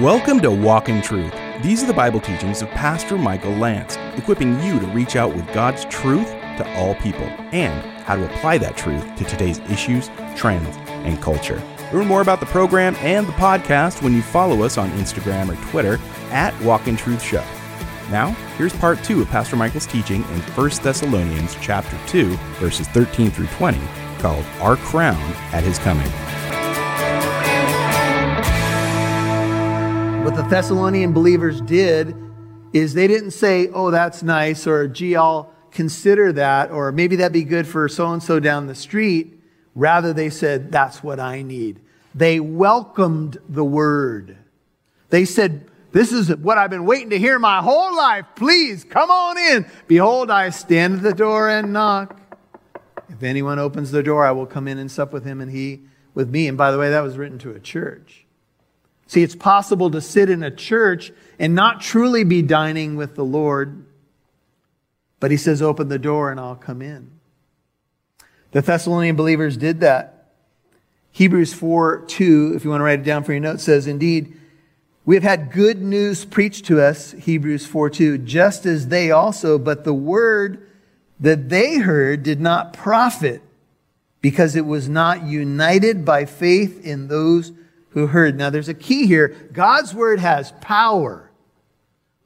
Welcome to Walk in Truth. These are the Bible teachings of Pastor Michael Lance, equipping you to reach out with God's truth to all people and how to apply that truth to today's issues, trends, and culture. Learn more about the program and the podcast when you follow us on Instagram or Twitter at Walk in Truth Show. Now, here's part two of Pastor Michael's teaching in 1 Thessalonians chapter 2, verses 13 through 20, called Our Crown at His Coming. What the Thessalonian believers did is they didn't say, oh, that's nice, or gee, I'll consider that, or maybe that'd be good for so and so down the street. Rather, they said, that's what I need. They welcomed the word. They said, this is what I've been waiting to hear my whole life. Please come on in. Behold, I stand at the door and knock. If anyone opens the door, I will come in and sup with him and he with me. And by the way, that was written to a church. See, it's possible to sit in a church and not truly be dining with the Lord. But he says, Open the door and I'll come in. The Thessalonian believers did that. Hebrews 4 2, if you want to write it down for your notes, says, Indeed, we have had good news preached to us, Hebrews 4 2, just as they also, but the word that they heard did not profit because it was not united by faith in those who heard. Now there's a key here. God's word has power,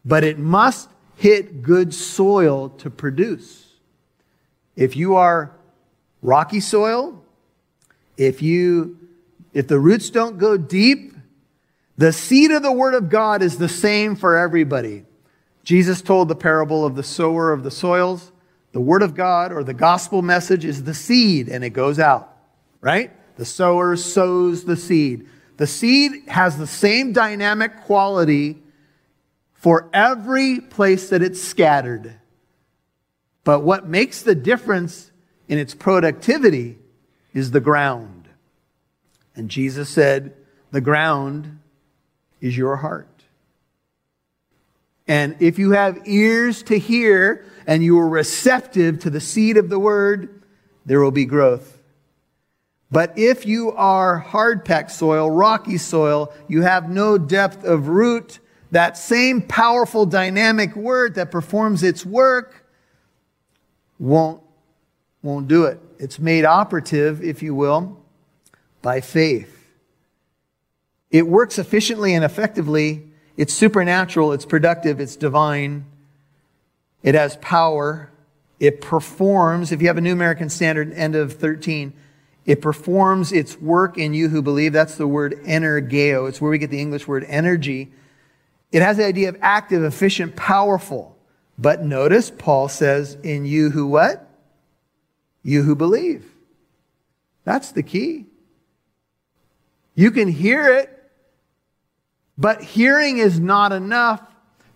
but it must hit good soil to produce. If you are rocky soil, if you, if the roots don't go deep, the seed of the word of God is the same for everybody. Jesus told the parable of the sower of the soils. The word of God or the gospel message is the seed and it goes out, right? The sower sows the seed. The seed has the same dynamic quality for every place that it's scattered. But what makes the difference in its productivity is the ground. And Jesus said, the ground is your heart. And if you have ears to hear and you are receptive to the seed of the word, there will be growth. But if you are hard packed soil, rocky soil, you have no depth of root, that same powerful dynamic word that performs its work won't, won't do it. It's made operative, if you will, by faith. It works efficiently and effectively. It's supernatural, it's productive, it's divine. It has power. It performs. If you have a New American Standard, end of 13, it performs its work in you who believe. That's the word energeo. It's where we get the English word energy. It has the idea of active, efficient, powerful. But notice Paul says, in you who what? You who believe. That's the key. You can hear it, but hearing is not enough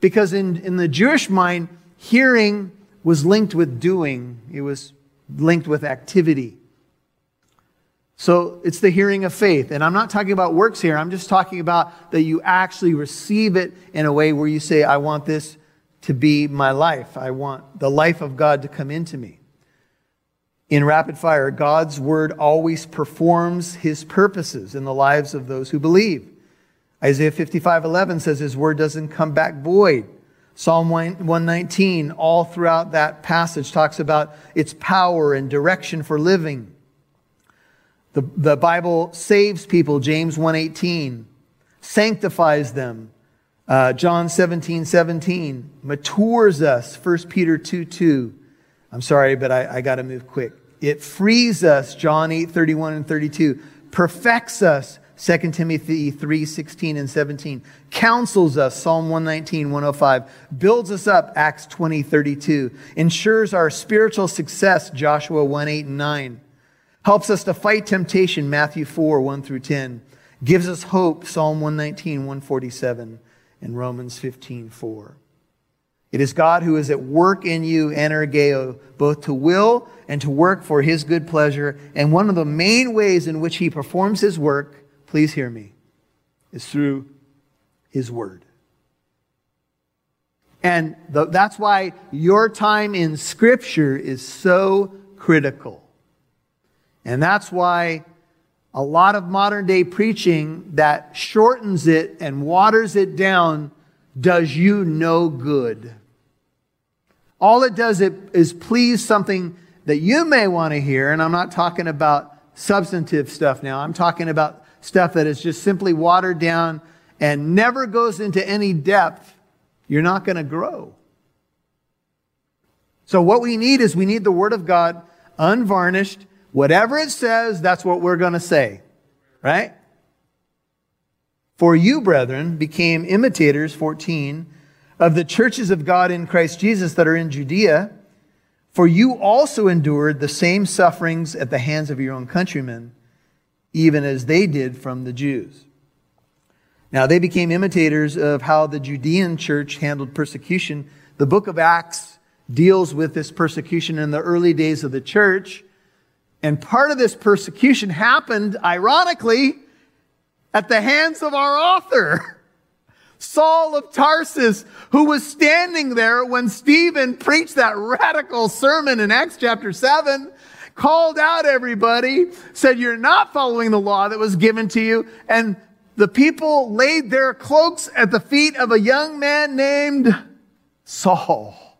because in, in the Jewish mind, hearing was linked with doing. It was linked with activity. So it's the hearing of faith. And I'm not talking about works here. I'm just talking about that you actually receive it in a way where you say, I want this to be my life. I want the life of God to come into me. In rapid fire, God's word always performs his purposes in the lives of those who believe. Isaiah 55 11 says his word doesn't come back void. Psalm 119, all throughout that passage, talks about its power and direction for living. The, the Bible saves people, James 1.18, sanctifies them, uh, John 17, 17, matures us, 1 Peter 2, 2. I'm sorry, but I, I got to move quick. It frees us, John 8, 31 and 32, perfects us, 2 Timothy 3, 16 and 17, counsels us, Psalm 119, 105, builds us up, Acts 20, 32, ensures our spiritual success, Joshua 1, 8 and 9, helps us to fight temptation, Matthew 4, 1 through 10, gives us hope, Psalm 119, 147, and Romans 15, 4. It is God who is at work in you, energeo, both to will and to work for his good pleasure. And one of the main ways in which he performs his work, please hear me, is through his word. And the, that's why your time in scripture is so critical. And that's why a lot of modern day preaching that shortens it and waters it down does you no good. All it does is please something that you may want to hear, and I'm not talking about substantive stuff now. I'm talking about stuff that is just simply watered down and never goes into any depth. You're not going to grow. So what we need is we need the Word of God unvarnished. Whatever it says, that's what we're going to say. Right? For you, brethren, became imitators, 14, of the churches of God in Christ Jesus that are in Judea. For you also endured the same sufferings at the hands of your own countrymen, even as they did from the Jews. Now, they became imitators of how the Judean church handled persecution. The book of Acts deals with this persecution in the early days of the church. And part of this persecution happened, ironically, at the hands of our author, Saul of Tarsus, who was standing there when Stephen preached that radical sermon in Acts chapter 7, called out everybody, said, You're not following the law that was given to you. And the people laid their cloaks at the feet of a young man named Saul.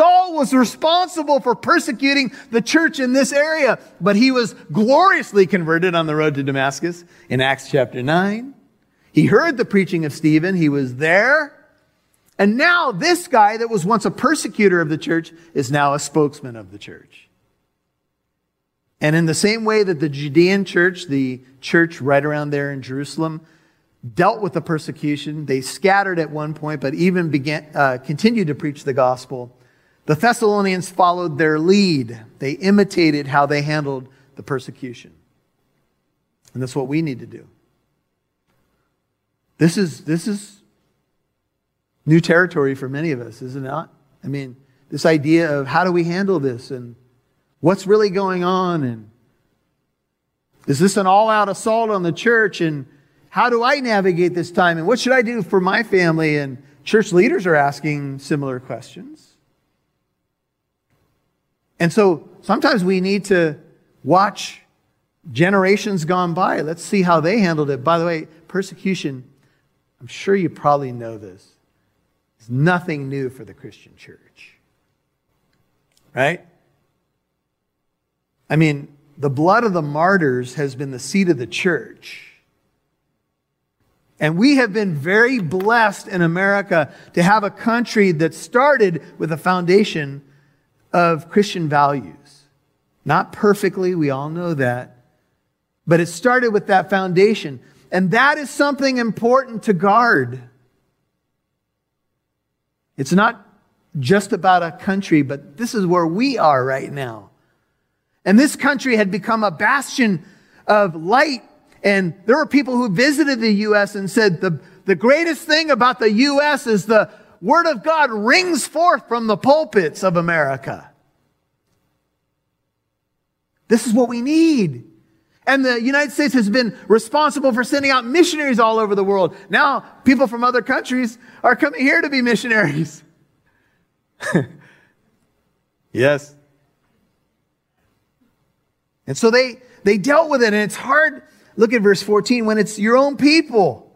Saul was responsible for persecuting the church in this area, but he was gloriously converted on the road to Damascus in Acts chapter 9. He heard the preaching of Stephen. He was there. And now this guy that was once a persecutor of the church is now a spokesman of the church. And in the same way that the Judean church, the church right around there in Jerusalem, dealt with the persecution, they scattered at one point, but even began, uh, continued to preach the gospel. The Thessalonians followed their lead. They imitated how they handled the persecution. And that's what we need to do. This is, this is new territory for many of us, is it not? I mean, this idea of how do we handle this and what's really going on and is this an all out assault on the church and how do I navigate this time and what should I do for my family? And church leaders are asking similar questions. And so sometimes we need to watch generations gone by. Let's see how they handled it. By the way, persecution, I'm sure you probably know this, is nothing new for the Christian church. Right? I mean, the blood of the martyrs has been the seed of the church. And we have been very blessed in America to have a country that started with a foundation of Christian values. Not perfectly, we all know that. But it started with that foundation. And that is something important to guard. It's not just about a country, but this is where we are right now. And this country had become a bastion of light. And there were people who visited the U.S. and said the, the greatest thing about the U.S. is the Word of God rings forth from the pulpits of America. This is what we need. And the United States has been responsible for sending out missionaries all over the world. Now, people from other countries are coming here to be missionaries. yes. And so they, they dealt with it, and it's hard. Look at verse 14 when it's your own people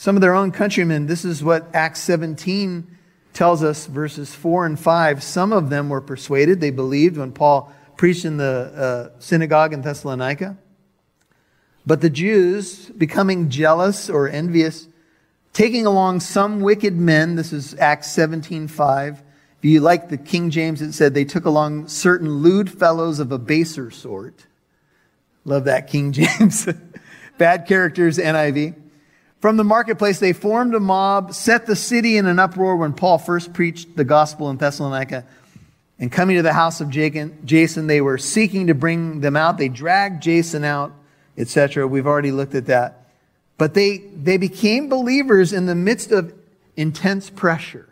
some of their own countrymen. This is what Acts 17 tells us, verses 4 and 5. Some of them were persuaded. They believed when Paul preached in the uh, synagogue in Thessalonica. But the Jews, becoming jealous or envious, taking along some wicked men, this is Acts 17.5. If you like the King James, it said they took along certain lewd fellows of a baser sort. Love that King James. Bad characters, NIV. From the marketplace, they formed a mob, set the city in an uproar when Paul first preached the gospel in Thessalonica. And coming to the house of Jason, they were seeking to bring them out. They dragged Jason out, etc. We've already looked at that. But they, they became believers in the midst of intense pressure.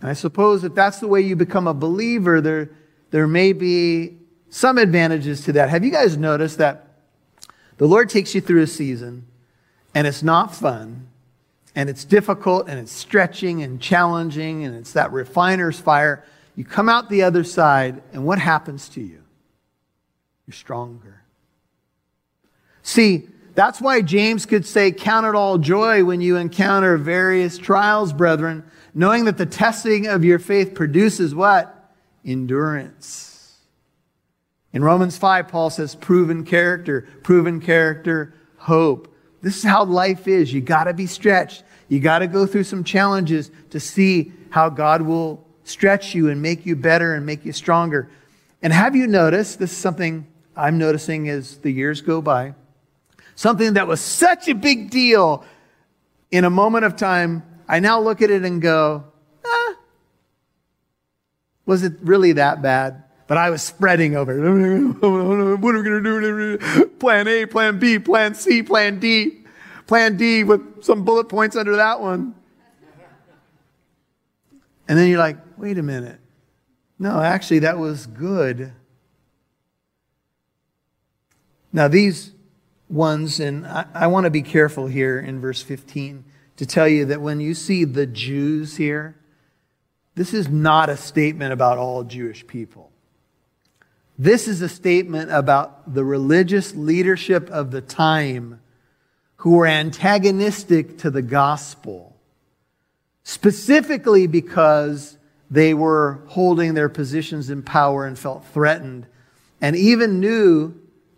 And I suppose if that's the way you become a believer, there, there may be some advantages to that. Have you guys noticed that the Lord takes you through a season and it's not fun, and it's difficult, and it's stretching and challenging, and it's that refiner's fire. You come out the other side, and what happens to you? you're stronger. See, that's why James could say, Count it all joy when you encounter various trials, brethren, knowing that the testing of your faith produces what? Endurance. In Romans 5, Paul says, proven character, proven character, hope. This is how life is. You got to be stretched. You got to go through some challenges to see how God will stretch you and make you better and make you stronger. And have you noticed, this is something I'm noticing as the years go by, something that was such a big deal in a moment of time, I now look at it and go, ah, was it really that bad? But I was spreading over. what are we going to do? Plan A, plan B, plan C, plan D. Plan D with some bullet points under that one. And then you're like, wait a minute. No, actually, that was good. Now, these ones, and I, I want to be careful here in verse 15 to tell you that when you see the Jews here, this is not a statement about all Jewish people. This is a statement about the religious leadership of the time who were antagonistic to the gospel, specifically because they were holding their positions in power and felt threatened, and even knew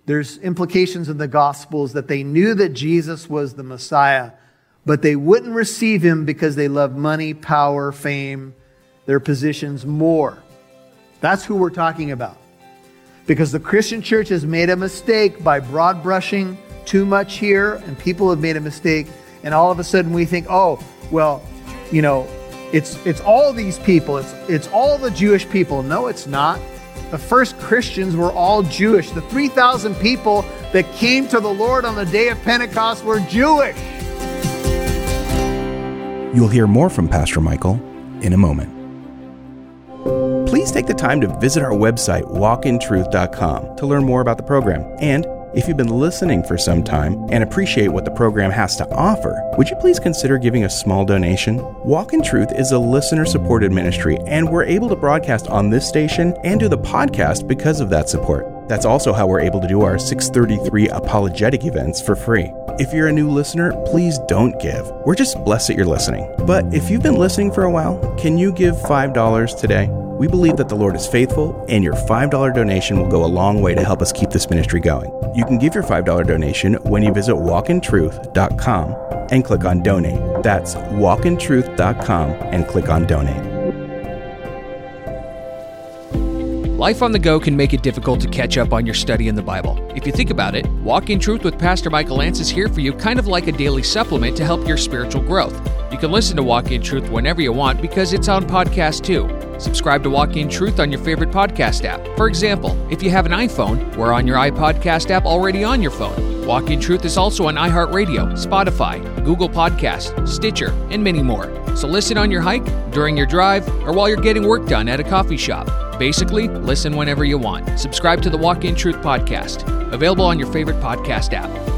there's implications in the gospels that they knew that Jesus was the Messiah, but they wouldn't receive him because they loved money, power, fame, their positions more. That's who we're talking about. Because the Christian church has made a mistake by broad brushing too much here, and people have made a mistake, and all of a sudden we think, oh, well, you know, it's it's all these people, it's it's all the Jewish people. No, it's not. The first Christians were all Jewish. The 3,000 people that came to the Lord on the day of Pentecost were Jewish. You'll hear more from Pastor Michael in a moment. Please take the time to visit our website, walkintruth.com, to learn more about the program and if you've been listening for some time and appreciate what the program has to offer, would you please consider giving a small donation? Walk in Truth is a listener supported ministry, and we're able to broadcast on this station and do the podcast because of that support. That's also how we're able to do our 633 apologetic events for free. If you're a new listener, please don't give. We're just blessed that you're listening. But if you've been listening for a while, can you give $5 today? We believe that the Lord is faithful, and your $5 donation will go a long way to help us keep this ministry going. You can give your $5 donation when you visit walkintruth.com and click on donate. That's walkintruth.com and click on donate. Life on the go can make it difficult to catch up on your study in the Bible. If you think about it, Walk in Truth with Pastor Michael Lance is here for you kind of like a daily supplement to help your spiritual growth. You can listen to Walk in Truth whenever you want because it's on podcast too. Subscribe to Walk in Truth on your favorite podcast app. For example, if you have an iPhone, we're on your iPodcast app already on your phone. Walk in Truth is also on iHeartRadio, Spotify, Google Podcast, Stitcher, and many more. So listen on your hike, during your drive, or while you're getting work done at a coffee shop. Basically, listen whenever you want. Subscribe to the Walk in Truth podcast, available on your favorite podcast app.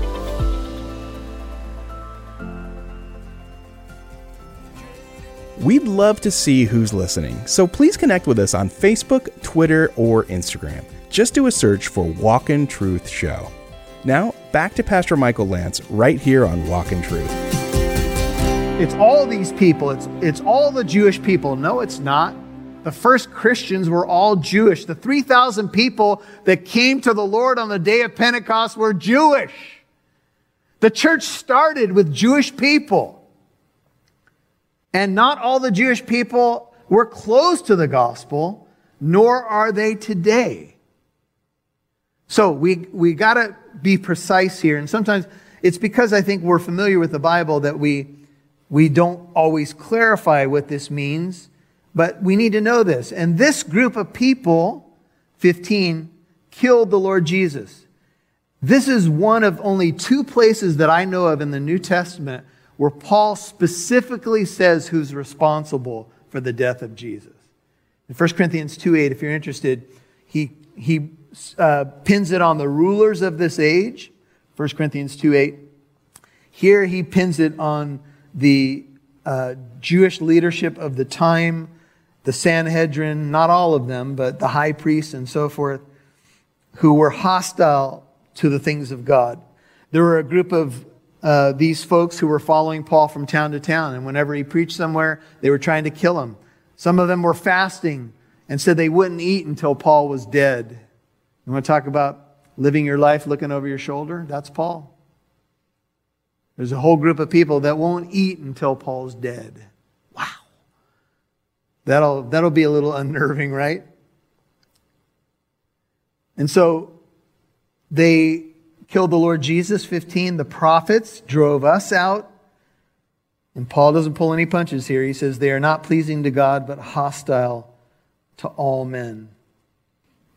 We'd love to see who's listening, so please connect with us on Facebook, Twitter, or Instagram. Just do a search for Walk in Truth Show. Now, back to Pastor Michael Lance right here on Walk in Truth. It's all these people, it's, it's all the Jewish people. No, it's not. The first Christians were all Jewish. The 3,000 people that came to the Lord on the day of Pentecost were Jewish. The church started with Jewish people. And not all the Jewish people were close to the gospel, nor are they today. So we, we gotta be precise here. And sometimes it's because I think we're familiar with the Bible that we, we don't always clarify what this means, but we need to know this. And this group of people, 15, killed the Lord Jesus. This is one of only two places that I know of in the New Testament where Paul specifically says who's responsible for the death of Jesus. In 1 Corinthians 2 8, if you're interested, he, he uh, pins it on the rulers of this age. 1 Corinthians 2 8. Here he pins it on the uh, Jewish leadership of the time, the Sanhedrin, not all of them, but the high priests and so forth. who were hostile to the things of God. There were a group of uh, these folks who were following Paul from town to town, and whenever he preached somewhere, they were trying to kill him. Some of them were fasting and said they wouldn't eat until Paul was dead. You want to talk about living your life looking over your shoulder? That's Paul. There's a whole group of people that won't eat until Paul's dead. Wow. That'll, that'll be a little unnerving, right? And so they killed the Lord Jesus, 15. The prophets drove us out. And Paul doesn't pull any punches here. He says they are not pleasing to God, but hostile to all men.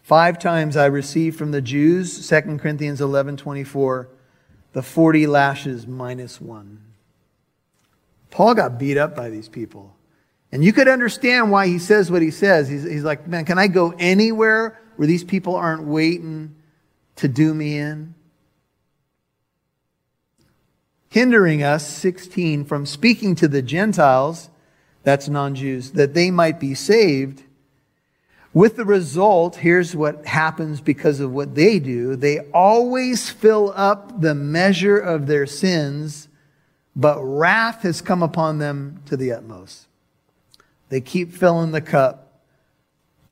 Five times I received from the Jews, 2 Corinthians 11 24, the 40 lashes minus one. Paul got beat up by these people. And you could understand why he says what he says. He's, he's like, man, can I go anywhere where these people aren't waiting to do me in? Hindering us, 16, from speaking to the Gentiles, that's non Jews, that they might be saved. With the result, here's what happens because of what they do. They always fill up the measure of their sins, but wrath has come upon them to the utmost. They keep filling the cup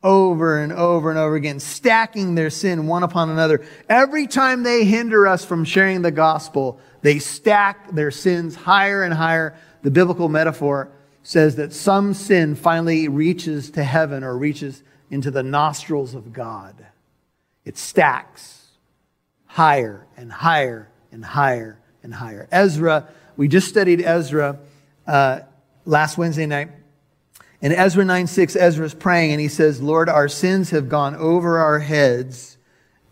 over and over and over again, stacking their sin one upon another. Every time they hinder us from sharing the gospel, they stack their sins higher and higher. The biblical metaphor says that some sin finally reaches to heaven or reaches into the nostrils of God. It stacks higher and higher and higher and higher. Ezra, we just studied Ezra uh, last Wednesday night. In Ezra 9 6, Ezra is praying and he says, Lord, our sins have gone over our heads,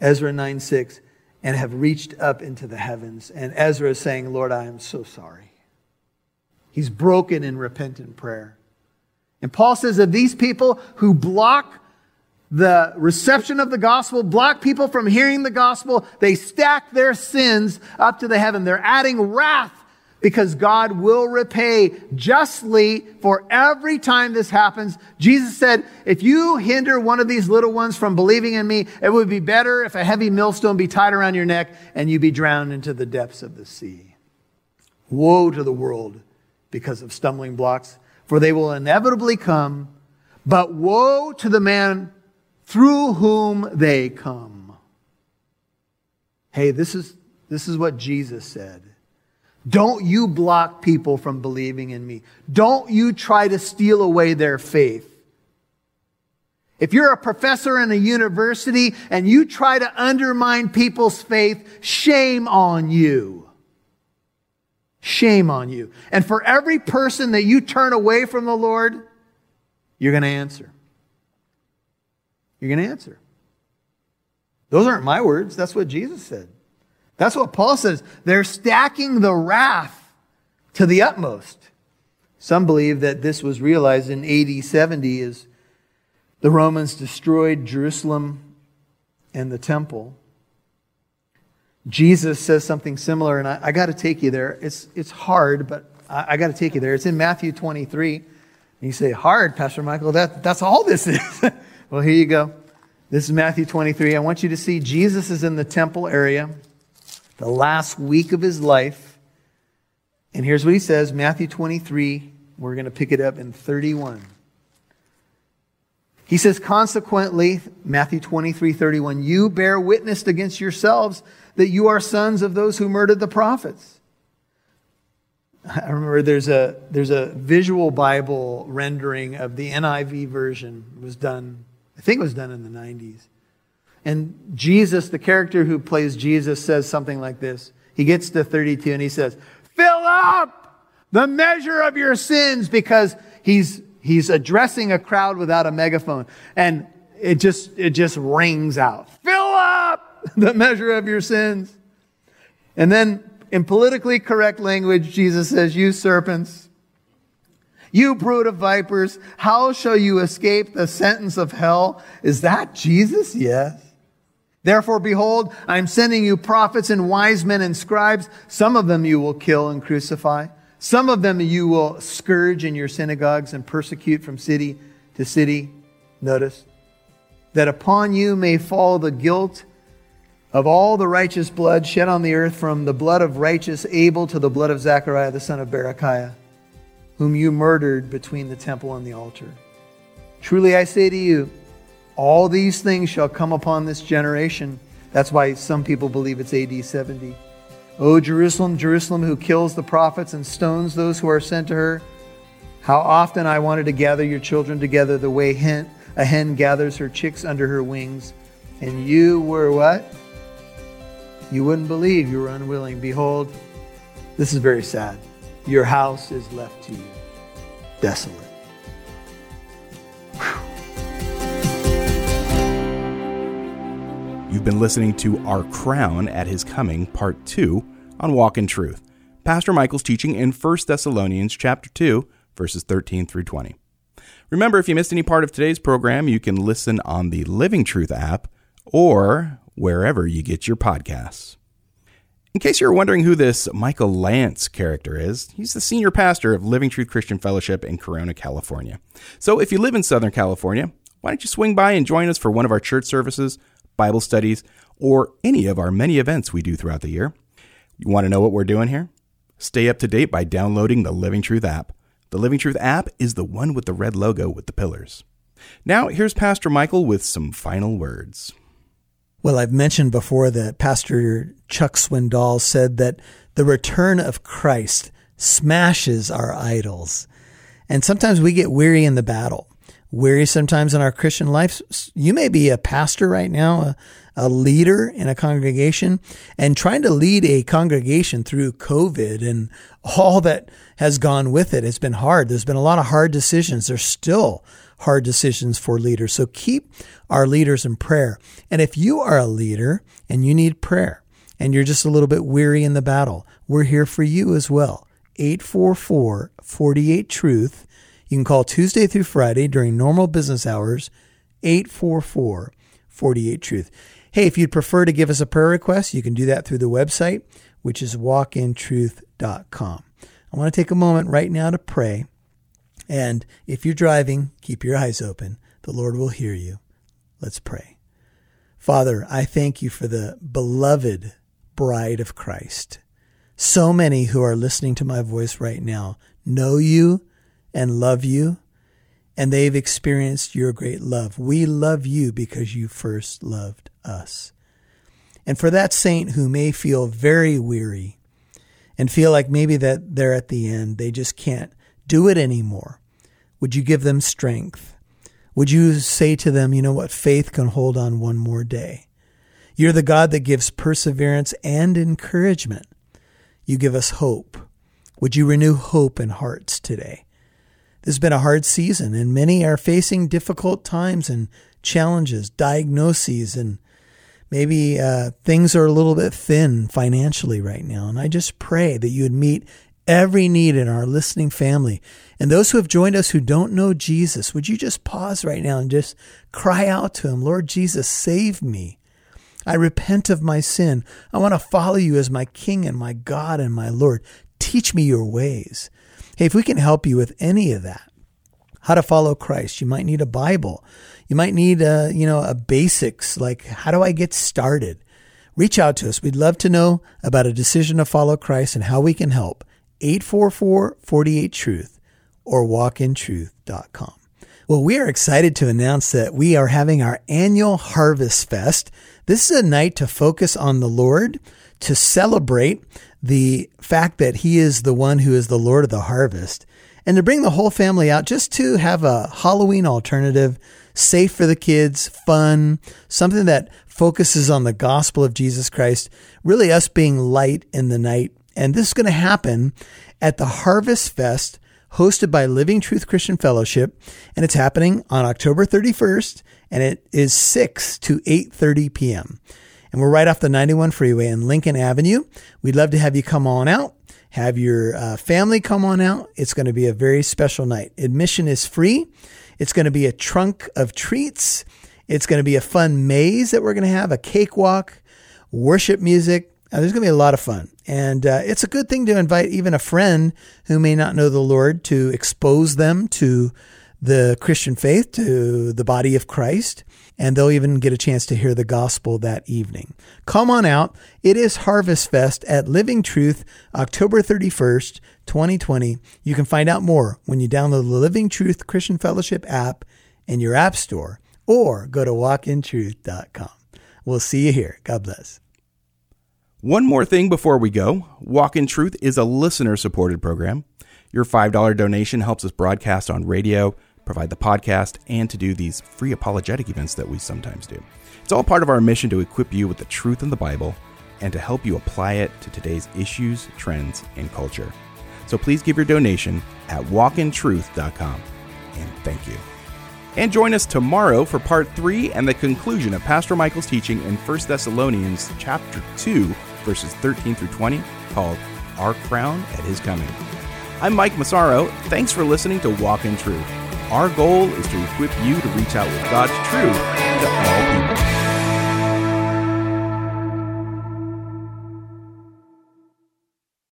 Ezra 9 6, and have reached up into the heavens. And Ezra is saying, Lord, I am so sorry. He's broken in repentant prayer. And Paul says that these people who block the reception of the gospel, block people from hearing the gospel, they stack their sins up to the heaven. They're adding wrath because God will repay justly for every time this happens. Jesus said, if you hinder one of these little ones from believing in me, it would be better if a heavy millstone be tied around your neck and you be drowned into the depths of the sea. Woe to the world because of stumbling blocks, for they will inevitably come, but woe to the man through whom they come. Hey, this is, this is what Jesus said. Don't you block people from believing in me. Don't you try to steal away their faith. If you're a professor in a university and you try to undermine people's faith, shame on you. Shame on you. And for every person that you turn away from the Lord, you're going to answer. You're going to answer. Those aren't my words. That's what Jesus said. That's what Paul says. They're stacking the wrath to the utmost. Some believe that this was realized in AD 70 as the Romans destroyed Jerusalem and the temple. Jesus says something similar, and I, I got to take you there. It's, it's hard, but I, I got to take you there. It's in Matthew 23. And you say, hard, Pastor Michael, that, that's all this is. well, here you go. This is Matthew 23. I want you to see Jesus is in the temple area the last week of his life. And here's what he says Matthew 23, we're going to pick it up in 31. He says, consequently, Matthew 23, 31, you bear witness against yourselves that you are sons of those who murdered the prophets. I remember there's a, there's a visual Bible rendering of the NIV version. Was done, I think it was done in the 90s. And Jesus, the character who plays Jesus, says something like this. He gets to 32 and he says, Fill up the measure of your sins because he's, he's addressing a crowd without a megaphone. And it just, it just rings out. Fill up the measure of your sins. And then in politically correct language, Jesus says, You serpents, you brood of vipers, how shall you escape the sentence of hell? Is that Jesus? Yes. Therefore, behold, I am sending you prophets and wise men and scribes. Some of them you will kill and crucify. Some of them you will scourge in your synagogues and persecute from city to city. Notice that upon you may fall the guilt of all the righteous blood shed on the earth, from the blood of righteous Abel to the blood of Zechariah the son of Berechiah, whom you murdered between the temple and the altar. Truly I say to you, all these things shall come upon this generation. That's why some people believe it's AD 70. O Jerusalem, Jerusalem, who kills the prophets and stones those who are sent to her, how often I wanted to gather your children together the way hen, a hen gathers her chicks under her wings, and you were what? You wouldn't believe you were unwilling. Behold, this is very sad. Your house is left to you desolate. You've been listening to Our Crown at His Coming, Part 2 on Walk in Truth. Pastor Michael's teaching in 1 Thessalonians chapter 2, verses 13 through 20. Remember, if you missed any part of today's program, you can listen on the Living Truth app or wherever you get your podcasts. In case you're wondering who this Michael Lance character is, he's the senior pastor of Living Truth Christian Fellowship in Corona, California. So if you live in Southern California, why don't you swing by and join us for one of our church services, Bible studies, or any of our many events we do throughout the year? You want to know what we're doing here? Stay up to date by downloading the Living Truth app. The Living Truth app is the one with the red logo with the pillars. Now, here's Pastor Michael with some final words. Well, I've mentioned before that Pastor Chuck Swindoll said that the return of Christ smashes our idols. And sometimes we get weary in the battle, weary sometimes in our Christian life. You may be a pastor right now, a, a leader in a congregation, and trying to lead a congregation through COVID and all that has gone with it, it has been hard. There's been a lot of hard decisions. There's still hard decisions for leaders. So keep our leaders in prayer. And if you are a leader and you need prayer and you're just a little bit weary in the battle, we're here for you as well. 844 48 Truth. You can call Tuesday through Friday during normal business hours, 844 48 Truth. Hey, if you'd prefer to give us a prayer request, you can do that through the website, which is walkintruth.com. I want to take a moment right now to pray. And if you're driving, keep your eyes open. The Lord will hear you. Let's pray. Father, I thank you for the beloved bride of Christ. So many who are listening to my voice right now know you and love you, and they've experienced your great love. We love you because you first loved us. And for that saint who may feel very weary and feel like maybe that they're at the end, they just can't do it anymore. Would you give them strength? Would you say to them, you know what, faith can hold on one more day? You're the God that gives perseverance and encouragement. You give us hope. Would you renew hope in hearts today? This has been a hard season, and many are facing difficult times and challenges, diagnoses, and maybe uh, things are a little bit thin financially right now. And I just pray that you would meet every need in our listening family. And those who have joined us who don't know Jesus, would you just pause right now and just cry out to him, Lord Jesus, save me. I repent of my sin. I want to follow you as my King and my God and my Lord. Teach me your ways. Hey, if we can help you with any of that, how to follow Christ, you might need a Bible. You might need a, you know, a basics like how do I get started? Reach out to us. We'd love to know about a decision to follow Christ and how we can help. 844 48 Truth or walkintruth.com. Well, we are excited to announce that we are having our annual Harvest Fest. This is a night to focus on the Lord, to celebrate the fact that He is the one who is the Lord of the harvest, and to bring the whole family out just to have a Halloween alternative, safe for the kids, fun, something that focuses on the gospel of Jesus Christ, really us being light in the night and this is going to happen at the Harvest Fest hosted by Living Truth Christian Fellowship. And it's happening on October 31st and it is 6 to 8.30 p.m. And we're right off the 91 freeway in Lincoln Avenue. We'd love to have you come on out, have your uh, family come on out. It's going to be a very special night. Admission is free. It's going to be a trunk of treats. It's going to be a fun maze that we're going to have, a cakewalk, worship music, now, there's going to be a lot of fun. And uh, it's a good thing to invite even a friend who may not know the Lord to expose them to the Christian faith, to the body of Christ. And they'll even get a chance to hear the gospel that evening. Come on out. It is Harvest Fest at Living Truth, October 31st, 2020. You can find out more when you download the Living Truth Christian Fellowship app in your app store or go to walkintruth.com. We'll see you here. God bless. One more thing before we go Walk in Truth is a listener supported program. Your $5 donation helps us broadcast on radio, provide the podcast, and to do these free apologetic events that we sometimes do. It's all part of our mission to equip you with the truth in the Bible and to help you apply it to today's issues, trends, and culture. So please give your donation at walkintruth.com. And thank you. And join us tomorrow for part three and the conclusion of Pastor Michael's teaching in 1 Thessalonians chapter 2, verses 13 through 20, called Our Crown at His Coming. I'm Mike Massaro. Thanks for listening to Walk in Truth. Our goal is to equip you to reach out with God's truth to all people.